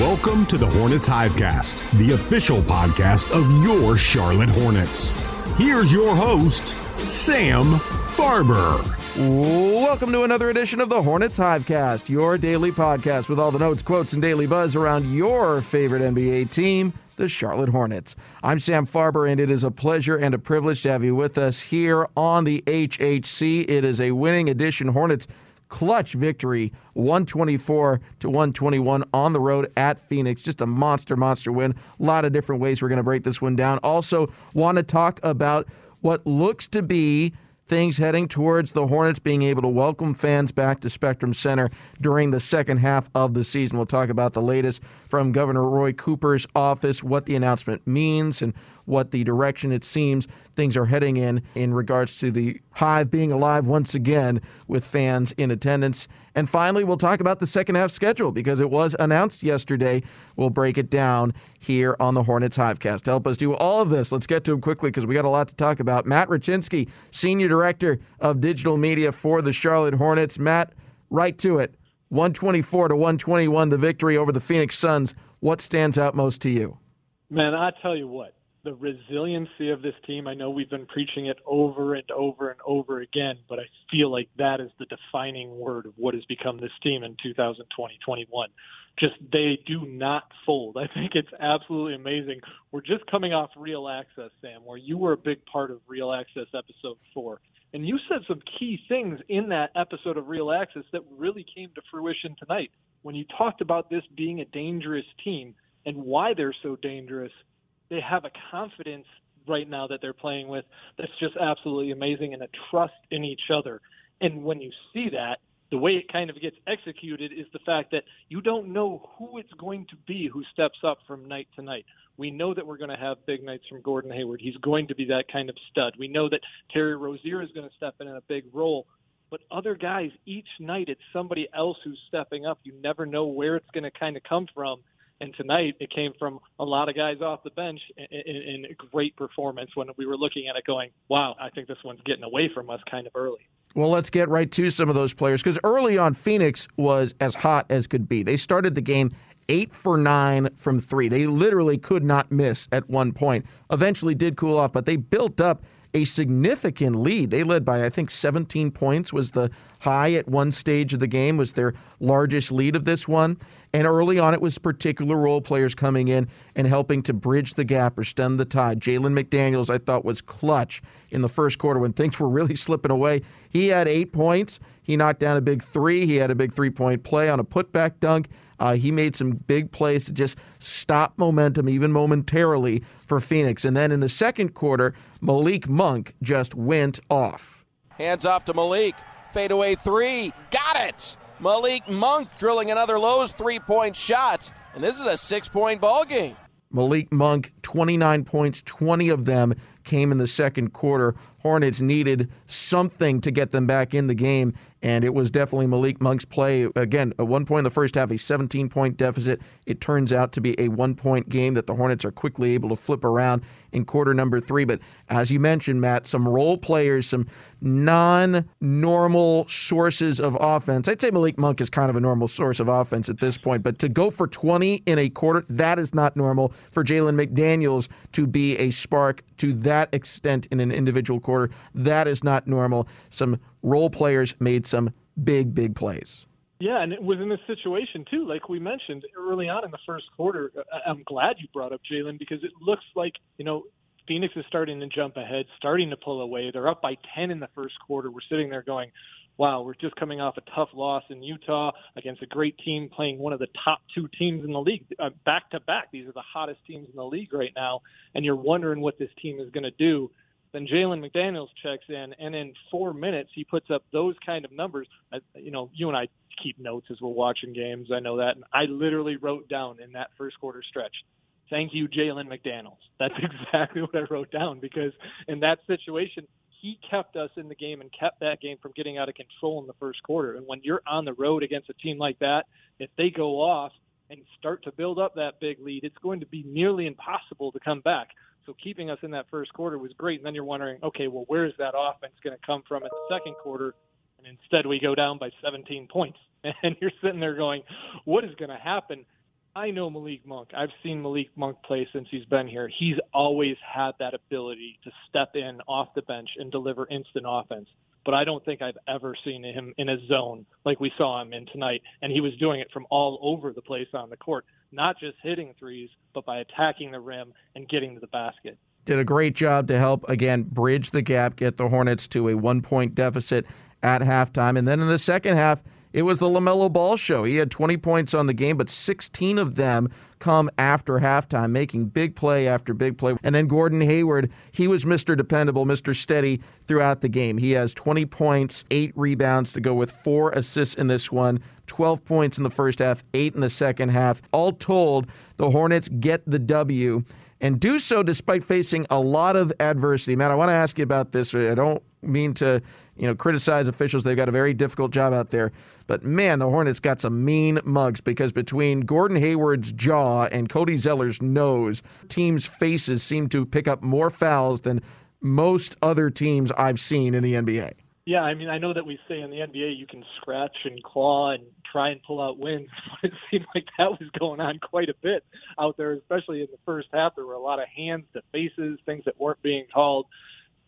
Welcome to the Hornets Hivecast, the official podcast of your Charlotte Hornets. Here's your host, Sam Farber. Welcome to another edition of the Hornets Hivecast, your daily podcast with all the notes, quotes, and daily buzz around your favorite NBA team, the Charlotte Hornets. I'm Sam Farber, and it is a pleasure and a privilege to have you with us here on the HHC. It is a winning edition Hornets clutch victory 124 to 121 on the road at Phoenix. Just a monster, monster win. A lot of different ways we're going to break this one down. Also, want to talk about what looks to be things heading towards the Hornets being able to welcome fans back to Spectrum Center during the second half of the season. We'll talk about the latest from Governor Roy Cooper's office, what the announcement means, and what the direction it seems things are heading in in regards to the Hive being alive once again with fans in attendance. And finally, we'll talk about the second half schedule because it was announced yesterday. We'll break it down here on the Hornets Hivecast. To help us do all of this, let's get to him quickly because we got a lot to talk about. Matt Rachinsky, Senior Director of Digital Media for the Charlotte Hornets. Matt, right to it. 124 to 121, the victory over the Phoenix Suns. What stands out most to you? Man, I tell you what, the resiliency of this team. I know we've been preaching it over and over and over again, but I feel like that is the defining word of what has become this team in 2020 21. Just they do not fold. I think it's absolutely amazing. We're just coming off Real Access, Sam, where you were a big part of Real Access episode four. And you said some key things in that episode of Real Access that really came to fruition tonight when you talked about this being a dangerous team and why they're so dangerous they have a confidence right now that they're playing with that's just absolutely amazing and a trust in each other. And when you see that, the way it kind of gets executed is the fact that you don't know who it's going to be who steps up from night to night. We know that we're going to have big nights from Gordon Hayward. He's going to be that kind of stud. We know that Terry Rozier is going to step in in a big role. But other guys, each night it's somebody else who's stepping up. You never know where it's going to kind of come from. And tonight it came from a lot of guys off the bench in, in a great performance when we were looking at it going, wow, I think this one's getting away from us kind of early. Well, let's get right to some of those players because early on, Phoenix was as hot as could be. They started the game eight for nine from three. They literally could not miss at one point. Eventually did cool off, but they built up a significant lead. They led by I think 17 points was the high at one stage of the game was their largest lead of this one. And early on it was particular role players coming in and helping to bridge the gap or stem the tide. Jalen McDaniels I thought was clutch in the first quarter when things were really slipping away. He had 8 points. He knocked down a big 3. He had a big 3-point play on a putback dunk. Uh, he made some big plays to just stop momentum, even momentarily, for Phoenix. And then in the second quarter, Malik Monk just went off. Hands off to Malik. Fadeaway three. Got it. Malik Monk drilling another Lowe's three point shot. And this is a six point ball game. Malik Monk 29 points, 20 of them came in the second quarter. Hornets needed something to get them back in the game, and it was definitely Malik Monk's play. Again, at one point in the first half, a 17 point deficit. It turns out to be a one point game that the Hornets are quickly able to flip around in quarter number three. But as you mentioned, Matt, some role players, some non normal sources of offense. I'd say Malik Monk is kind of a normal source of offense at this point, but to go for 20 in a quarter, that is not normal for Jalen McDaniels to be a spark to that extent in an individual quarter. That is not normal. Some role players made some big, big plays. Yeah, and it was in this situation too, like we mentioned early on in the first quarter. I'm glad you brought up Jalen because it looks like you know Phoenix is starting to jump ahead, starting to pull away. They're up by 10 in the first quarter. We're sitting there going, wow, we're just coming off a tough loss in Utah against a great team playing one of the top two teams in the league uh, back to back. These are the hottest teams in the league right now, and you're wondering what this team is going to do. Then Jalen McDaniels checks in, and in four minutes he puts up those kind of numbers. Uh, you know, you and I keep notes as we're watching games. I know that, and I literally wrote down in that first quarter stretch. Thank you, Jalen McDaniels. That's exactly what I wrote down because in that situation, he kept us in the game and kept that game from getting out of control in the first quarter. And when you're on the road against a team like that, if they go off and start to build up that big lead, it's going to be nearly impossible to come back. So keeping us in that first quarter was great. And then you're wondering, okay, well, where's that offense going to come from in the second quarter? And instead, we go down by 17 points. And you're sitting there going, what is going to happen? I know Malik Monk. I've seen Malik Monk play since he's been here. He's always had that ability to step in off the bench and deliver instant offense. But I don't think I've ever seen him in a zone like we saw him in tonight. And he was doing it from all over the place on the court, not just hitting threes, but by attacking the rim and getting to the basket. Did a great job to help, again, bridge the gap, get the Hornets to a one point deficit at halftime. And then in the second half, it was the LaMelo Ball show. He had 20 points on the game, but 16 of them come after halftime, making big play after big play. And then Gordon Hayward, he was Mr. Dependable, Mr. Steady throughout the game. He has 20 points, eight rebounds to go with four assists in this one, 12 points in the first half, eight in the second half. All told, the Hornets get the W and do so despite facing a lot of adversity. Matt, I want to ask you about this. I don't mean to, you know, criticize officials. They've got a very difficult job out there. But man, the Hornets got some mean mugs because between Gordon Hayward's jaw and Cody Zeller's nose, teams' faces seem to pick up more fouls than most other teams I've seen in the NBA. Yeah, I mean, I know that we say in the NBA you can scratch and claw and try and pull out wins, but it seemed like that was going on quite a bit out there, especially in the first half. There were a lot of hands to faces, things that weren't being called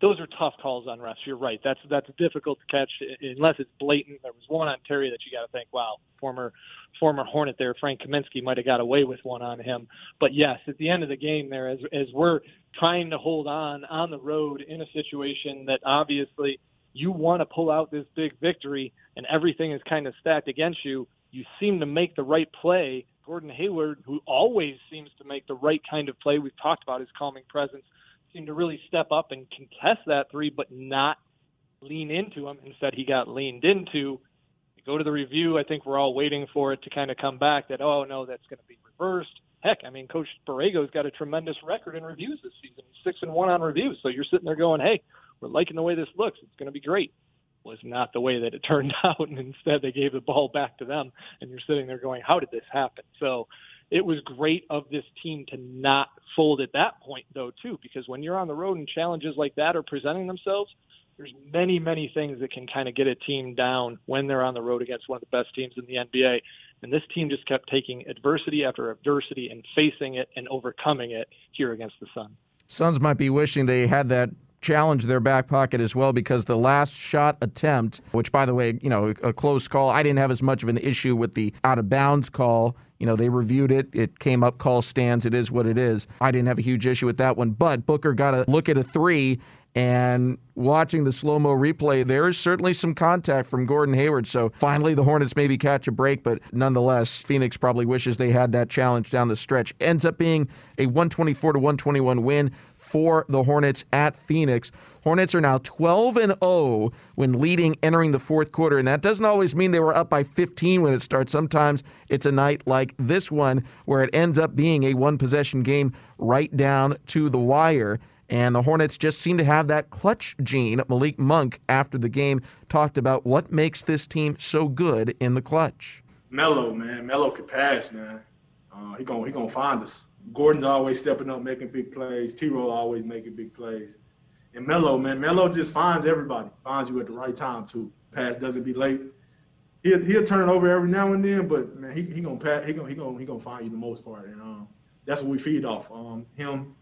those are tough calls on refs. You're right. That's that's difficult to catch uh, unless it's blatant. There was one on Terry that you got to think, wow, former former Hornet there, Frank Kaminsky might have got away with one on him. But yes, at the end of the game, there as as we're trying to hold on on the road in a situation that obviously you want to pull out this big victory and everything is kind of stacked against you. You seem to make the right play. Gordon Hayward, who always seems to make the right kind of play, we've talked about his calming presence seemed to really step up and contest that three, but not lean into him. Instead, he got leaned into. go to the review. I think we're all waiting for it to kind of come back that, oh, no, that's going to be reversed. Heck, I mean, Coach Borrego's got a tremendous record in reviews this season. six and one on reviews. So you're sitting there going, hey, we're liking the way this looks. It's going to be great. Was not the way that it turned out, and instead they gave the ball back to them, and you're sitting there going, "How did this happen?" So, it was great of this team to not fold at that point, though, too, because when you're on the road and challenges like that are presenting themselves, there's many, many things that can kind of get a team down when they're on the road against one of the best teams in the NBA. And this team just kept taking adversity after adversity and facing it and overcoming it here against the Sun. Suns might be wishing they had that challenge their back pocket as well because the last shot attempt, which by the way, you know, a close call, I didn't have as much of an issue with the out of bounds call. You know, they reviewed it. It came up, call stands. It is what it is. I didn't have a huge issue with that one. But Booker got to look at a three and watching the slow mo replay, there is certainly some contact from Gordon Hayward. So finally, the Hornets maybe catch a break, but nonetheless, Phoenix probably wishes they had that challenge down the stretch. Ends up being a 124 to 121 win for the Hornets at Phoenix. Hornets are now 12 and 0 when leading entering the fourth quarter, and that doesn't always mean they were up by 15 when it starts. Sometimes it's a night like this one where it ends up being a one possession game right down to the wire. And the Hornets just seem to have that clutch gene. Malik Monk, after the game, talked about what makes this team so good in the clutch. Melo, man. Melo could pass, man. Uh, he gonna he gonna find us. Gordon's always stepping up, making big plays. T. Rowe always making big plays. And Melo, man, Melo just finds everybody. Finds you at the right time too. Pass doesn't be late. He'll, he'll turn over every now and then, but man, he, he gonna pass. He gonna he gonna he gonna find you the most part, and um, that's what we feed off. Um, him,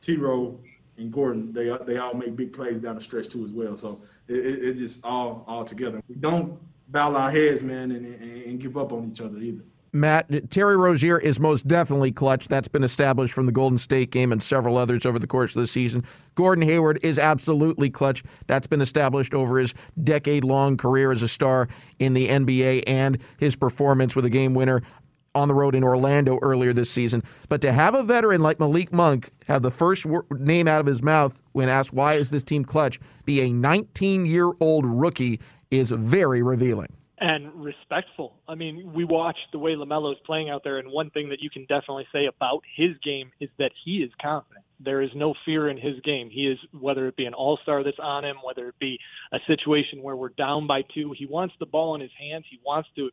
T. Rowe, and Gordon, they they all make big plays down the stretch too as well. So it, it, it just all all together. We don't bow our heads, man, and, and, and give up on each other either. Matt, Terry Rozier is most definitely clutch. That's been established from the Golden State game and several others over the course of the season. Gordon Hayward is absolutely clutch. That's been established over his decade long career as a star in the NBA and his performance with a game winner on the road in Orlando earlier this season. But to have a veteran like Malik Monk have the first name out of his mouth when asked why is this team clutch be a 19 year old rookie is very revealing. And respectful. I mean, we watched the way LaMelo's playing out there, and one thing that you can definitely say about his game is that he is confident. There is no fear in his game. He is, whether it be an all star that's on him, whether it be a situation where we're down by two, he wants the ball in his hands. He wants to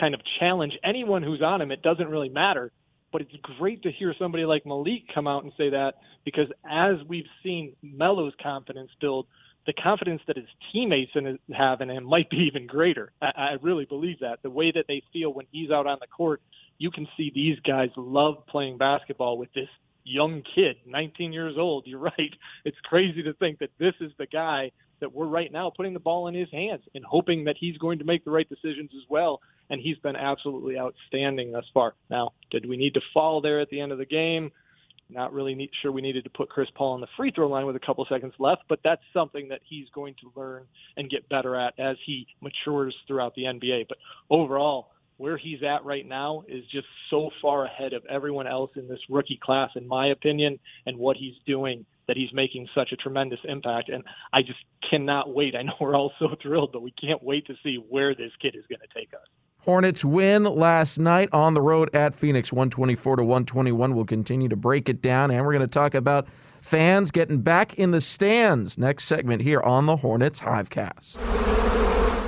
kind of challenge anyone who's on him. It doesn't really matter. But it's great to hear somebody like Malik come out and say that because as we've seen Melo's confidence build, the confidence that his teammates have in him might be even greater. I, I really believe that. The way that they feel when he's out on the court, you can see these guys love playing basketball with this young kid, 19 years old. You're right. It's crazy to think that this is the guy that we're right now putting the ball in his hands and hoping that he's going to make the right decisions as well. And he's been absolutely outstanding thus far. Now, did we need to fall there at the end of the game? Not really sure we needed to put Chris Paul on the free throw line with a couple seconds left, but that's something that he's going to learn and get better at as he matures throughout the NBA. But overall, where he's at right now is just so far ahead of everyone else in this rookie class, in my opinion, and what he's doing that he's making such a tremendous impact. And I just cannot wait. I know we're all so thrilled, but we can't wait to see where this kid is going to take us. Hornets win last night on the road at Phoenix, 124 to 121. We'll continue to break it down, and we're going to talk about fans getting back in the stands. Next segment here on the Hornets Hivecast.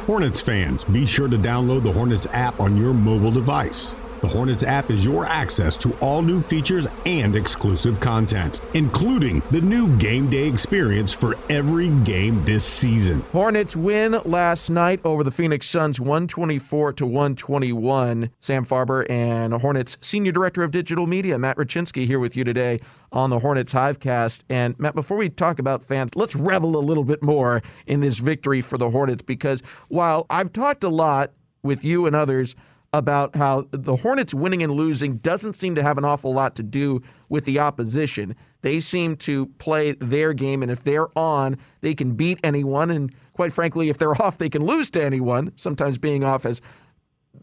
Hornets fans, be sure to download the Hornets app on your mobile device. The Hornets app is your access to all new features and exclusive content, including the new game day experience for every game this season. Hornets win last night over the Phoenix Suns 124 to 121. Sam Farber and Hornets Senior Director of Digital Media, Matt Rachinsky, here with you today on the Hornets Hivecast. And Matt, before we talk about fans, let's revel a little bit more in this victory for the Hornets because while I've talked a lot with you and others about how the Hornets winning and losing doesn't seem to have an awful lot to do with the opposition. They seem to play their game, and if they're on, they can beat anyone. And quite frankly, if they're off, they can lose to anyone. Sometimes being off has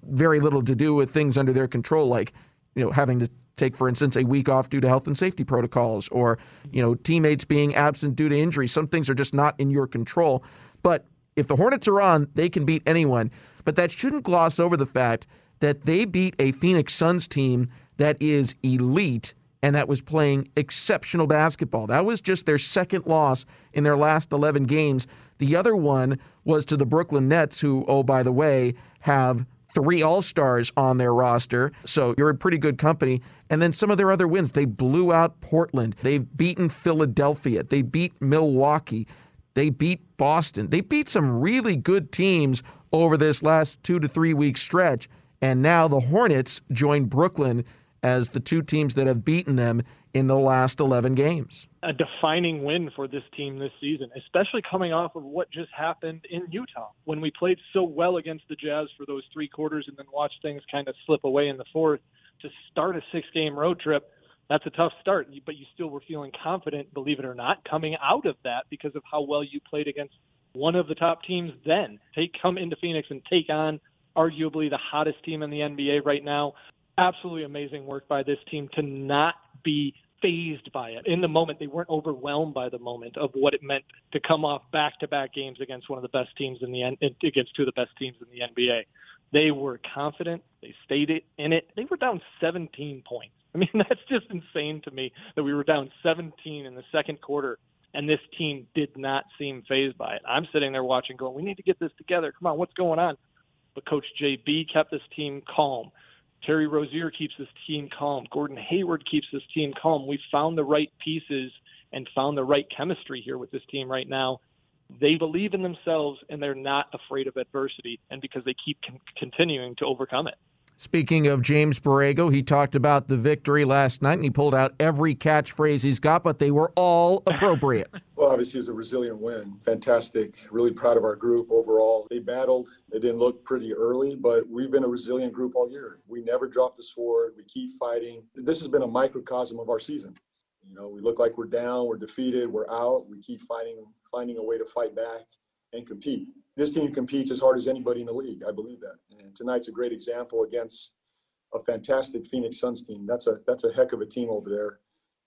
very little to do with things under their control, like you know having to take, for instance, a week off due to health and safety protocols, or you know teammates being absent due to injury. Some things are just not in your control. But if the Hornets are on, they can beat anyone. But that shouldn't gloss over the fact that they beat a Phoenix Suns team that is elite and that was playing exceptional basketball. That was just their second loss in their last 11 games. The other one was to the Brooklyn Nets, who, oh, by the way, have three All Stars on their roster. So you're in pretty good company. And then some of their other wins. They blew out Portland. They've beaten Philadelphia. They beat Milwaukee. They beat Boston. They beat some really good teams over this last two to three week stretch. And now the Hornets join Brooklyn as the two teams that have beaten them in the last 11 games. A defining win for this team this season, especially coming off of what just happened in Utah when we played so well against the Jazz for those three quarters and then watched things kind of slip away in the fourth. To start a six game road trip, that's a tough start, but you still were feeling confident, believe it or not, coming out of that because of how well you played against one of the top teams then. Take come into Phoenix and take on arguably the hottest team in the NBA right now. Absolutely amazing work by this team to not be fazed by it. In the moment, they weren't overwhelmed by the moment of what it meant to come off back-to-back games against one of the best teams in the against two of the best teams in the NBA. They were confident. They stayed in it. They were down 17 points. I mean, that's just insane to me that we were down 17 in the second quarter and this team did not seem fazed by it. I'm sitting there watching, going, "We need to get this together. Come on, what's going on?" But Coach JB kept this team calm. Terry Rozier keeps this team calm. Gordon Hayward keeps this team calm. We've found the right pieces and found the right chemistry here with this team right now. They believe in themselves and they're not afraid of adversity, and because they keep con- continuing to overcome it. Speaking of James Borrego, he talked about the victory last night and he pulled out every catchphrase he's got, but they were all appropriate. well, obviously, it was a resilient win. Fantastic. Really proud of our group overall. They battled. It didn't look pretty early, but we've been a resilient group all year. We never dropped the sword. We keep fighting. This has been a microcosm of our season. You know, we look like we're down, we're defeated, we're out. We keep fighting, finding a way to fight back and compete this team competes as hard as anybody in the league. I believe that. And tonight's a great example against a fantastic Phoenix Suns team. That's a that's a heck of a team over there.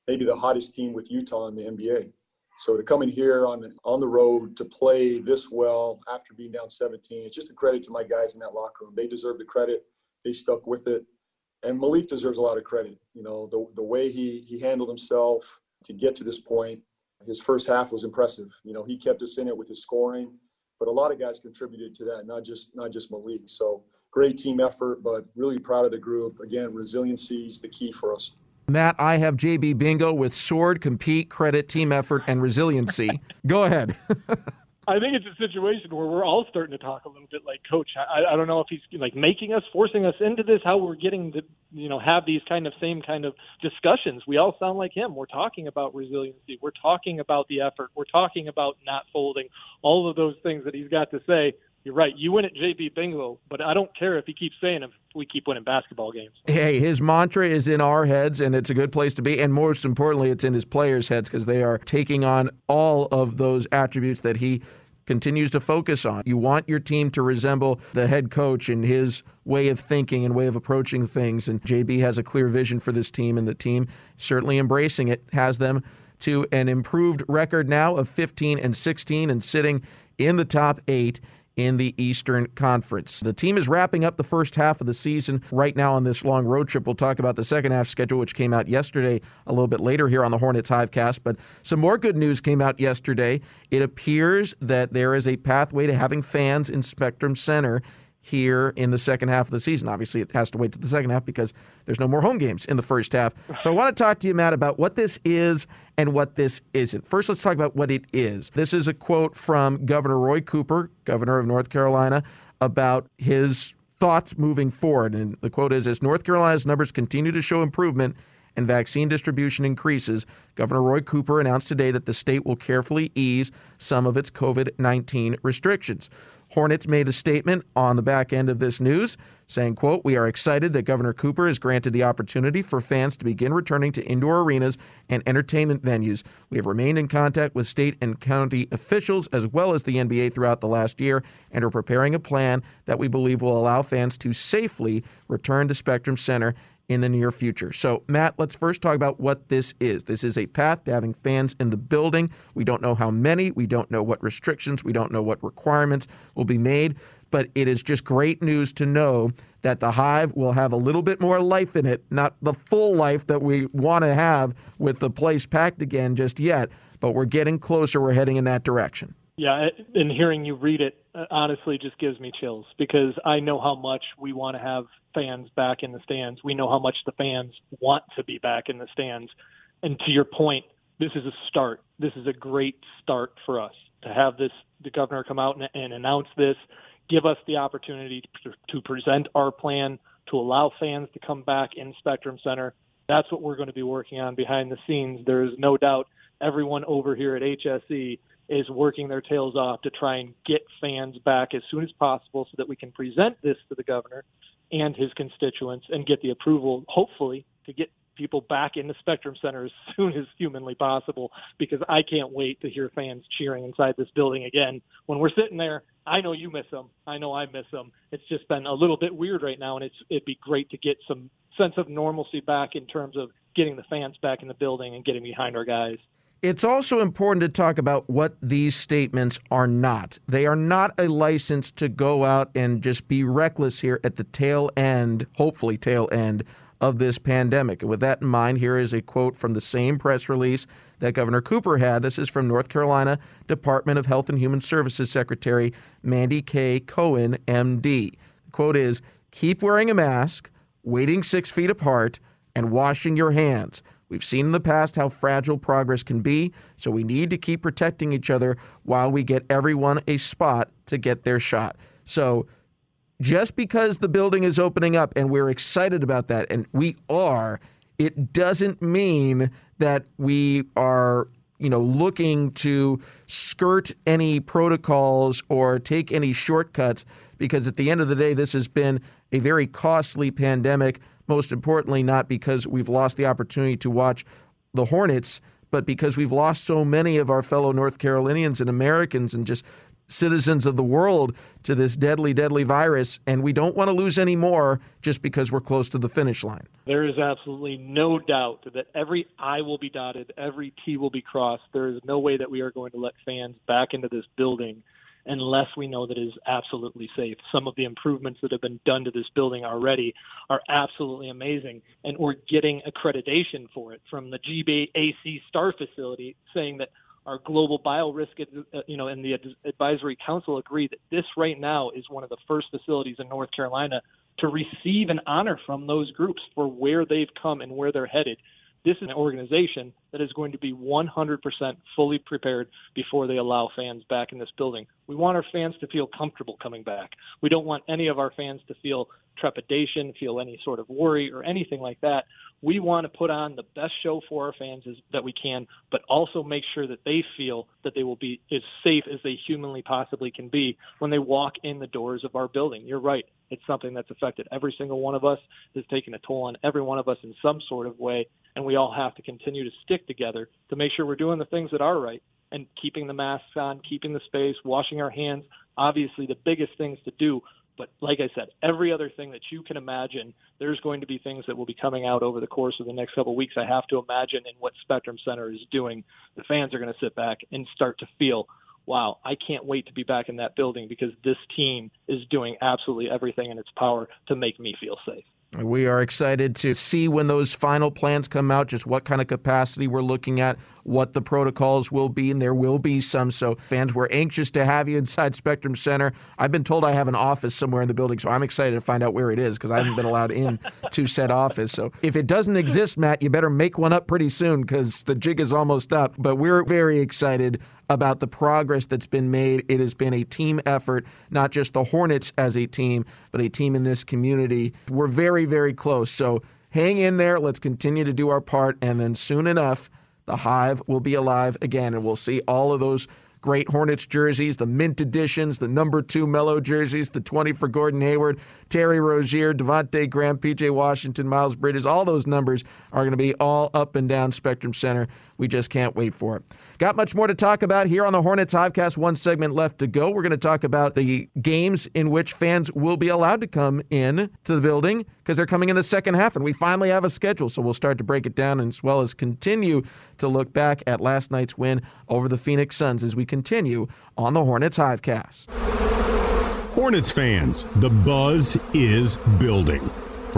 Maybe the hottest team with Utah in the NBA. So to come in here on on the road to play this well after being down 17, it's just a credit to my guys in that locker room. They deserve the credit. They stuck with it. And Malik deserves a lot of credit. You know, the the way he he handled himself to get to this point. His first half was impressive. You know, he kept us in it with his scoring but a lot of guys contributed to that, not just not just Malik. So great team effort, but really proud of the group. Again, resiliency is the key for us. Matt, I have JB Bingo with sword, compete, credit, team effort, and resiliency. Go ahead. I think it's a situation where we're all starting to talk a little bit like coach. I, I don't know if he's like making us, forcing us into this, how we're getting to, you know, have these kind of same kind of discussions. We all sound like him. We're talking about resiliency. We're talking about the effort. We're talking about not folding. All of those things that he's got to say. You're right. You win at JB Bingo, but I don't care if he keeps saying if we keep winning basketball games. Hey, his mantra is in our heads, and it's a good place to be. And most importantly, it's in his players' heads because they are taking on all of those attributes that he continues to focus on. You want your team to resemble the head coach and his way of thinking and way of approaching things. And JB has a clear vision for this team, and the team certainly embracing it has them to an improved record now of 15 and 16 and sitting in the top eight in the Eastern Conference. The team is wrapping up the first half of the season right now on this long road trip. We'll talk about the second half schedule, which came out yesterday a little bit later here on the Hornets Hivecast. But some more good news came out yesterday. It appears that there is a pathway to having fans in Spectrum Center here in the second half of the season. Obviously, it has to wait to the second half because there's no more home games in the first half. So I want to talk to you, Matt, about what this is and what this isn't. First, let's talk about what it is. This is a quote from Governor Roy Cooper, governor of North Carolina, about his thoughts moving forward. And the quote is As North Carolina's numbers continue to show improvement, and vaccine distribution increases, Governor Roy Cooper announced today that the state will carefully ease some of its COVID 19 restrictions. Hornets made a statement on the back end of this news saying, quote, "We are excited that Governor Cooper has granted the opportunity for fans to begin returning to indoor arenas and entertainment venues. We have remained in contact with state and county officials as well as the NBA throughout the last year and are preparing a plan that we believe will allow fans to safely return to Spectrum Center in the near future. So, Matt, let's first talk about what this is. This is a path to having fans in the building. We don't know how many, we don't know what restrictions, we don't know what requirements will be made, but it is just great news to know that the hive will have a little bit more life in it, not the full life that we want to have with the place packed again just yet, but we're getting closer, we're heading in that direction. Yeah, and hearing you read it uh, honestly just gives me chills because I know how much we want to have fans back in the stands. We know how much the fans want to be back in the stands. And to your point, this is a start. This is a great start for us to have this the governor come out and, and announce this, give us the opportunity to, to present our plan to allow fans to come back in Spectrum Center. That's what we're going to be working on behind the scenes. There is no doubt everyone over here at HSE is working their tails off to try and get fans back as soon as possible so that we can present this to the governor and his constituents and get the approval, hopefully, to get people back in the Spectrum Center as soon as humanly possible because I can't wait to hear fans cheering inside this building again. When we're sitting there, I know you miss them. I know I miss them. It's just been a little bit weird right now, and it's it'd be great to get some sense of normalcy back in terms of getting the fans back in the building and getting behind our guys. It's also important to talk about what these statements are not. They are not a license to go out and just be reckless here at the tail end, hopefully, tail end of this pandemic. And with that in mind, here is a quote from the same press release that Governor Cooper had. This is from North Carolina Department of Health and Human Services Secretary Mandy K. Cohen, MD. The quote is Keep wearing a mask, waiting six feet apart, and washing your hands. We've seen in the past how fragile progress can be, so we need to keep protecting each other while we get everyone a spot to get their shot. So, just because the building is opening up and we're excited about that, and we are, it doesn't mean that we are you know looking to skirt any protocols or take any shortcuts because at the end of the day this has been a very costly pandemic most importantly not because we've lost the opportunity to watch the hornets but because we've lost so many of our fellow north carolinians and americans and just citizens of the world to this deadly, deadly virus, and we don't want to lose any more just because we're close to the finish line. There is absolutely no doubt that every I will be dotted, every T will be crossed. There is no way that we are going to let fans back into this building unless we know that it is absolutely safe. Some of the improvements that have been done to this building already are absolutely amazing, and we're getting accreditation for it from the GBAC STAR facility saying that our global biorisk, uh, you know, and the advisory council agree that this right now is one of the first facilities in North Carolina to receive an honor from those groups for where they've come and where they're headed. This is an organization that is going to be 100% fully prepared before they allow fans back in this building. We want our fans to feel comfortable coming back. We don't want any of our fans to feel trepidation, feel any sort of worry or anything like that. We want to put on the best show for our fans as, that we can, but also make sure that they feel that they will be as safe as they humanly possibly can be when they walk in the doors of our building. You're right. It's something that's affected every single one of us, has taken a toll on every one of us in some sort of way, and we all have to continue to stick together to make sure we're doing the things that are right and keeping the masks on, keeping the space, washing our hands. Obviously, the biggest things to do, but like I said, every other thing that you can imagine, there's going to be things that will be coming out over the course of the next couple of weeks. I have to imagine in what Spectrum Center is doing, the fans are going to sit back and start to feel, wow, I can't wait to be back in that building because this team is doing absolutely everything in its power to make me feel safe. We are excited to see when those final plans come out, just what kind of capacity we're looking at, what the protocols will be, and there will be some. So, fans, we're anxious to have you inside Spectrum Center. I've been told I have an office somewhere in the building, so I'm excited to find out where it is because I haven't been allowed in to said office. So, if it doesn't exist, Matt, you better make one up pretty soon because the jig is almost up. But we're very excited about the progress that's been made. It has been a team effort, not just the Hornets as a team, but a team in this community. We're very, very close. So hang in there. Let's continue to do our part. And then soon enough, the Hive will be alive again, and we'll see all of those great Hornets jerseys, the mint editions, the number two Melo jerseys, the 20 for Gordon Hayward, Terry Rozier, Devonte Graham, PJ Washington, Miles Bridges. All those numbers are going to be all up and down Spectrum Center. We just can't wait for it. Got much more to talk about here on the Hornets Hivecast. One segment left to go. We're going to talk about the games in which fans will be allowed to come in to the building because they're coming in the second half, and we finally have a schedule. So we'll start to break it down as well as continue to look back at last night's win over the Phoenix Suns as we continue on the Hornets Hivecast. Hornets fans, the buzz is building.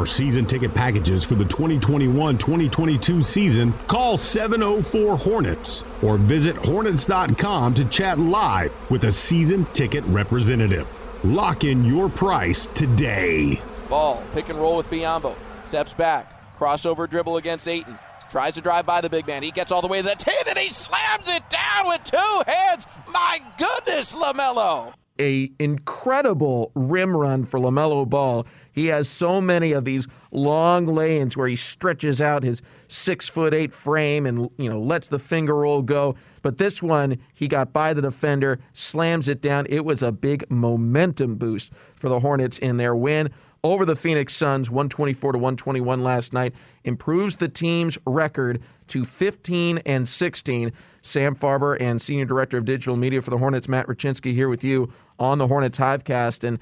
For season ticket packages for the 2021 2022 season, call 704 Hornets or visit Hornets.com to chat live with a season ticket representative. Lock in your price today. Ball, pick and roll with Biyombo. Steps back, crossover dribble against Ayton. Tries to drive by the big man. He gets all the way to the 10 and he slams it down with two hands. My goodness, LaMelo a incredible rim run for LaMelo Ball. He has so many of these long lanes where he stretches out his six foot eight frame and you know lets the finger roll go. But this one, he got by the defender, slams it down. It was a big momentum boost for the Hornets in their win over the Phoenix Suns 124 to 121 last night improves the team's record to 15 and 16. Sam Farber and Senior Director of Digital Media for the Hornets, Matt Rachinsky, here with you on the Hornets Hivecast. And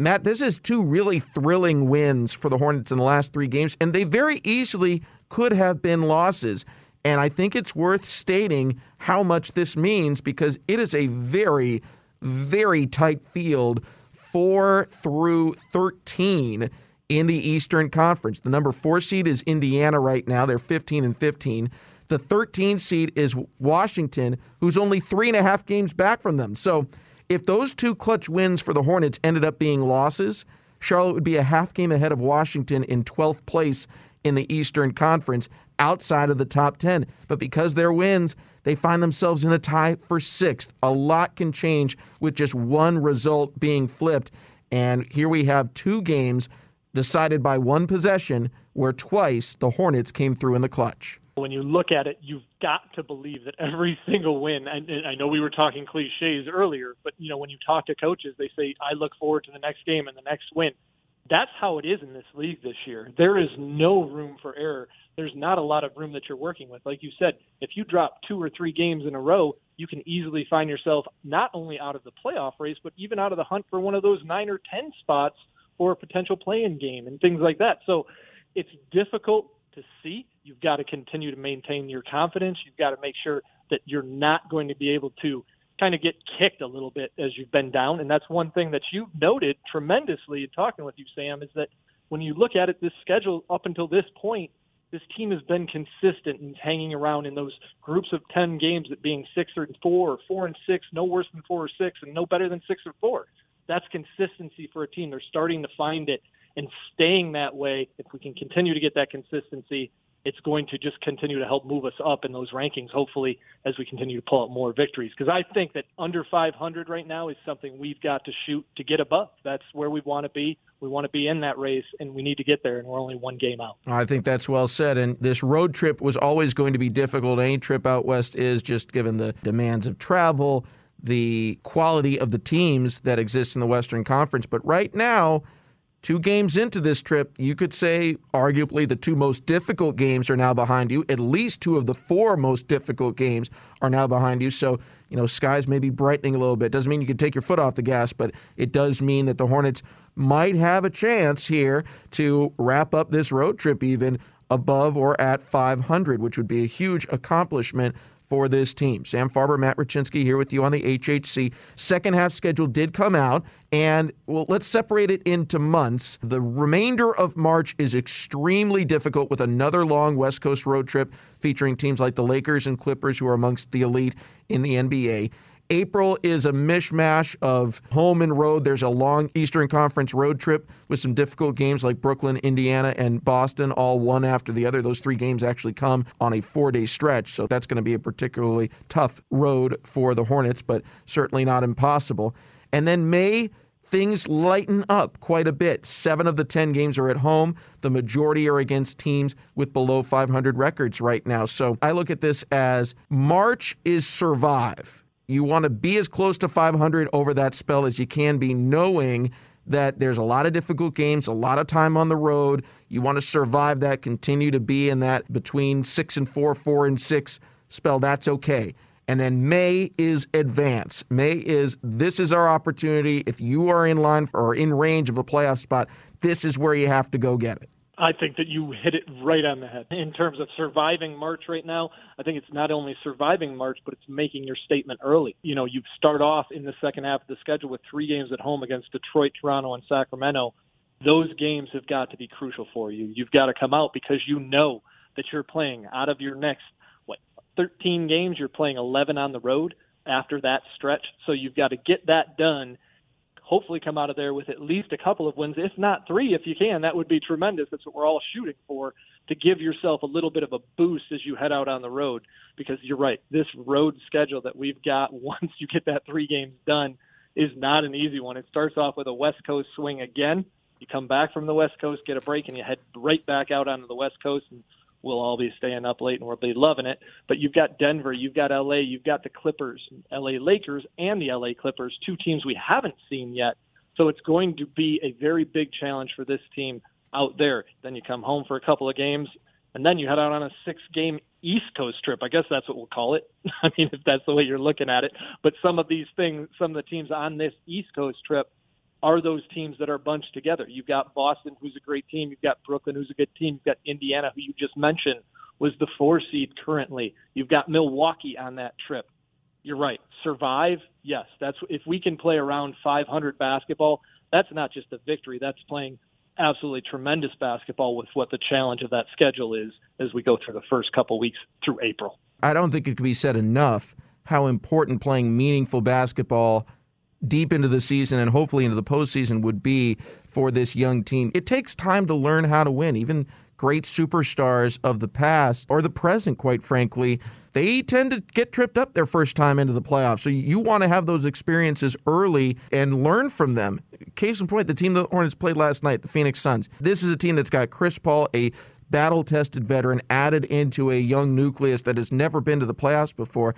Matt, this is two really thrilling wins for the Hornets in the last three games, and they very easily could have been losses. And I think it's worth stating how much this means because it is a very, very tight field, four through 13 in the Eastern Conference. The number four seed is Indiana right now. They're 15 and 15. The 13 seed is Washington, who's only three and a half games back from them. So if those two clutch wins for the Hornets ended up being losses, Charlotte would be a half game ahead of Washington in 12th place in the Eastern Conference outside of the top 10. But because they're wins, they find themselves in a tie for sixth. A lot can change with just one result being flipped. And here we have two games decided by one possession where twice the Hornets came through in the clutch. When you look at it, you've got to believe that every single win, and, and I know we were talking cliches earlier, but you know when you talk to coaches, they say, "I look forward to the next game and the next win." That's how it is in this league this year. There is no room for error. There's not a lot of room that you're working with. Like you said, if you drop two or three games in a row, you can easily find yourself not only out of the playoff race, but even out of the hunt for one of those nine or ten spots for a potential play-in game and things like that. So it's difficult to see. You've got to continue to maintain your confidence. You've got to make sure that you're not going to be able to kind of get kicked a little bit as you've been down. And that's one thing that you've noted tremendously in talking with you, Sam, is that when you look at it, this schedule up until this point, this team has been consistent in hanging around in those groups of 10 games at being six or four or four and six, no worse than four or six, and no better than six or four that's consistency for a team. They're starting to find it and staying that way. If we can continue to get that consistency, it's going to just continue to help move us up in those rankings, hopefully, as we continue to pull out more victories. Because I think that under 500 right now is something we've got to shoot to get above. That's where we want to be. We want to be in that race, and we need to get there, and we're only one game out. I think that's well said. And this road trip was always going to be difficult. Any trip out west is just given the demands of travel the quality of the teams that exist in the Western Conference. But right now, two games into this trip, you could say arguably the two most difficult games are now behind you. At least two of the four most difficult games are now behind you. So, you know, skies may be brightening a little bit. Doesn't mean you can take your foot off the gas, but it does mean that the Hornets might have a chance here to wrap up this road trip even above or at 500, which would be a huge accomplishment for this team. Sam Farber, Matt Rachinsky here with you on the HHC. Second half schedule did come out, and well, let's separate it into months. The remainder of March is extremely difficult with another long West Coast road trip featuring teams like the Lakers and Clippers, who are amongst the elite in the NBA. April is a mishmash of home and road. There's a long Eastern Conference road trip with some difficult games like Brooklyn, Indiana, and Boston, all one after the other. Those three games actually come on a four day stretch, so that's going to be a particularly tough road for the Hornets, but certainly not impossible. And then May, things lighten up quite a bit. Seven of the 10 games are at home. The majority are against teams with below 500 records right now. So I look at this as March is survive. You want to be as close to 500 over that spell as you can be, knowing that there's a lot of difficult games, a lot of time on the road. You want to survive that, continue to be in that between six and four, four and six spell. That's okay. And then May is advance. May is this is our opportunity. If you are in line for, or in range of a playoff spot, this is where you have to go get it. I think that you hit it right on the head. In terms of surviving March right now, I think it's not only surviving March, but it's making your statement early. You know, you start off in the second half of the schedule with three games at home against Detroit, Toronto, and Sacramento. Those games have got to be crucial for you. You've got to come out because you know that you're playing out of your next, what, 13 games, you're playing 11 on the road after that stretch. So you've got to get that done hopefully come out of there with at least a couple of wins, if not three, if you can. That would be tremendous. That's what we're all shooting for to give yourself a little bit of a boost as you head out on the road. Because you're right, this road schedule that we've got once you get that three games done is not an easy one. It starts off with a West Coast swing again. You come back from the West Coast, get a break, and you head right back out onto the West Coast and we'll all be staying up late and we'll be loving it. But you've got Denver, you've got LA, you've got the Clippers, LA Lakers, and the LA Clippers, two teams we haven't seen yet. So it's going to be a very big challenge for this team out there. Then you come home for a couple of games, and then you head out on a six game East Coast trip. I guess that's what we'll call it. I mean, if that's the way you're looking at it. But some of these things, some of the teams on this East Coast trip are those teams that are bunched together. You've got Boston, who's a great team. You've got Brooklyn, who's a good team. You've got Indiana, who you just mentioned was the four seed currently. You've got Milwaukee on that trip. You're right. Survive, yes. That's if we can play around 500 basketball. That's not just a victory. That's playing absolutely tremendous basketball with what the challenge of that schedule is as we go through the first couple weeks through April. I don't think it can be said enough how important playing meaningful basketball deep into the season and hopefully into the postseason would be for this young team. It takes time to learn how to win. Even great superstars of the past or the present, quite frankly, they tend to get tripped up their first time into the playoffs. So you want to have those experiences early and learn from them. Case in point, the team the Hornets played last night, the Phoenix Suns. This is a team that's got Chris Paul, a battle tested veteran, added into a young nucleus that has never been to the playoffs before.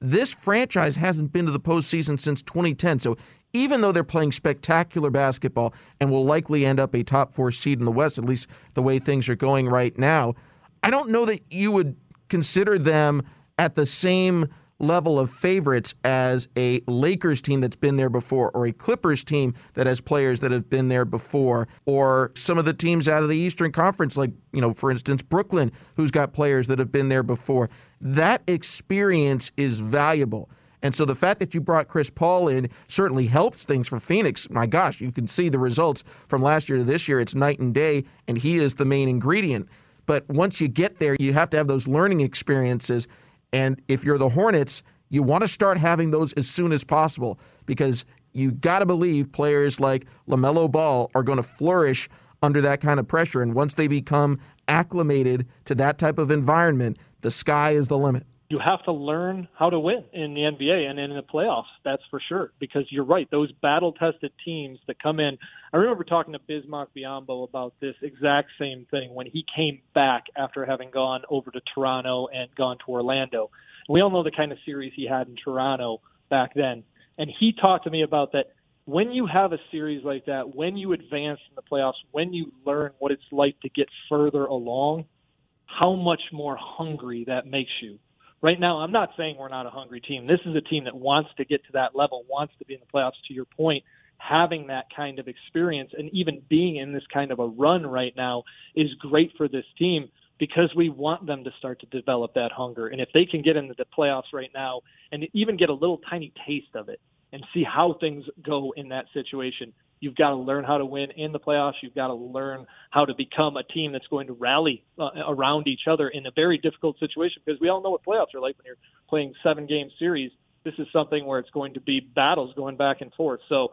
This franchise hasn't been to the postseason since 2010. So even though they're playing spectacular basketball and will likely end up a top four seed in the West, at least the way things are going right now, I don't know that you would consider them at the same level of favorites as a Lakers team that's been there before, or a Clippers team that has players that have been there before, or some of the teams out of the Eastern Conference, like, you know, for instance, Brooklyn, who's got players that have been there before. That experience is valuable. And so the fact that you brought Chris Paul in certainly helps things for Phoenix. My gosh, you can see the results from last year to this year. It's night and day, and he is the main ingredient. But once you get there, you have to have those learning experiences and if you're the Hornets, you want to start having those as soon as possible because you got to believe players like LaMelo Ball are going to flourish under that kind of pressure. And once they become acclimated to that type of environment, the sky is the limit you have to learn how to win in the NBA and in the playoffs. That's for sure. Because you're right, those battle-tested teams that come in. I remember talking to Bismack Biyombo about this exact same thing when he came back after having gone over to Toronto and gone to Orlando. We all know the kind of series he had in Toronto back then, and he talked to me about that. When you have a series like that, when you advance in the playoffs, when you learn what it's like to get further along, how much more hungry that makes you right now, I'm not saying we're not a hungry team. This is a team that wants to get to that level, wants to be in the playoffs. To your point, having that kind of experience and even being in this kind of a run right now is great for this team because we want them to start to develop that hunger. And if they can get into the playoffs right now and even get a little tiny taste of it and see how things go in that situation, You've got to learn how to win in the playoffs. You've got to learn how to become a team that's going to rally uh, around each other in a very difficult situation because we all know what playoffs are like when you're playing seven game series. This is something where it's going to be battles going back and forth. So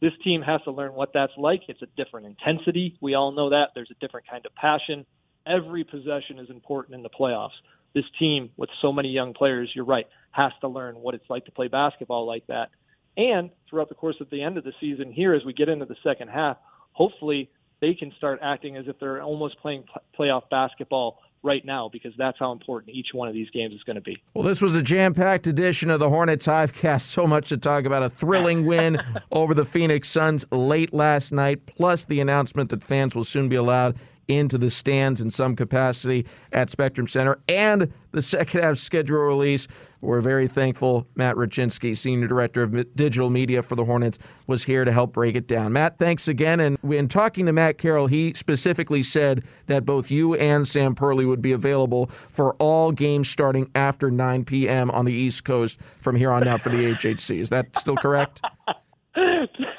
this team has to learn what that's like. It's a different intensity. We all know that. There's a different kind of passion. Every possession is important in the playoffs. This team, with so many young players, you're right, has to learn what it's like to play basketball like that and throughout the course of the end of the season here, as we get into the second half, hopefully they can start acting as if they're almost playing playoff basketball right now because that's how important each one of these games is going to be. Well, this was a jam packed edition of the Hornets Hivecast. So much to talk about. A thrilling win over the Phoenix Suns late last night, plus the announcement that fans will soon be allowed into the stands in some capacity at Spectrum Center and the second half schedule release. We're very thankful Matt Rachinski, Senior Director of Digital Media for the Hornets, was here to help break it down. Matt, thanks again. And in talking to Matt Carroll, he specifically said that both you and Sam Perley would be available for all games starting after 9 p.m. on the East Coast from here on out for the HHC. Is that still correct?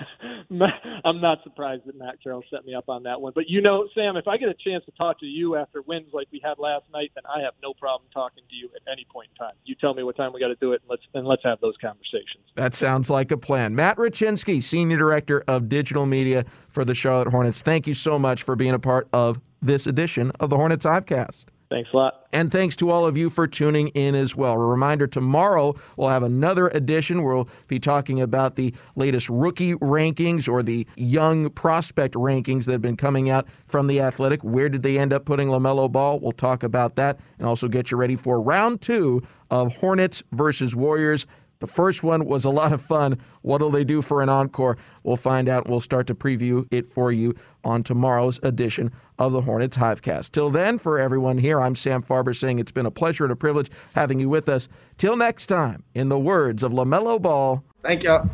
I'm not surprised that Matt Carroll set me up on that one. But you know, Sam, if I get a chance to talk to you after wins like we had last night, then I have no problem talking to you at any point in time. You tell me what time we got to do it, and let's and let's have those conversations. That sounds like a plan. Matt Rachinski, Senior Director of Digital Media for the Charlotte Hornets. Thank you so much for being a part of this edition of the Hornets Hivecast. Thanks a lot. And thanks to all of you for tuning in as well. A reminder tomorrow we'll have another edition where we'll be talking about the latest rookie rankings or the young prospect rankings that have been coming out from the Athletic. Where did they end up putting LaMelo Ball? We'll talk about that and also get you ready for round two of Hornets versus Warriors. The first one was a lot of fun. What'll they do for an encore? We'll find out. We'll start to preview it for you on tomorrow's edition of the Hornets Hivecast. Till then, for everyone here, I'm Sam Farber saying it's been a pleasure and a privilege having you with us. Till next time, in the words of LaMelo Ball. Thank y'all.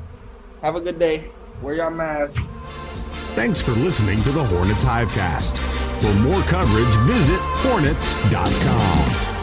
Have a good day. Wear your mask. Thanks for listening to the Hornets Hivecast. For more coverage, visit hornets.com.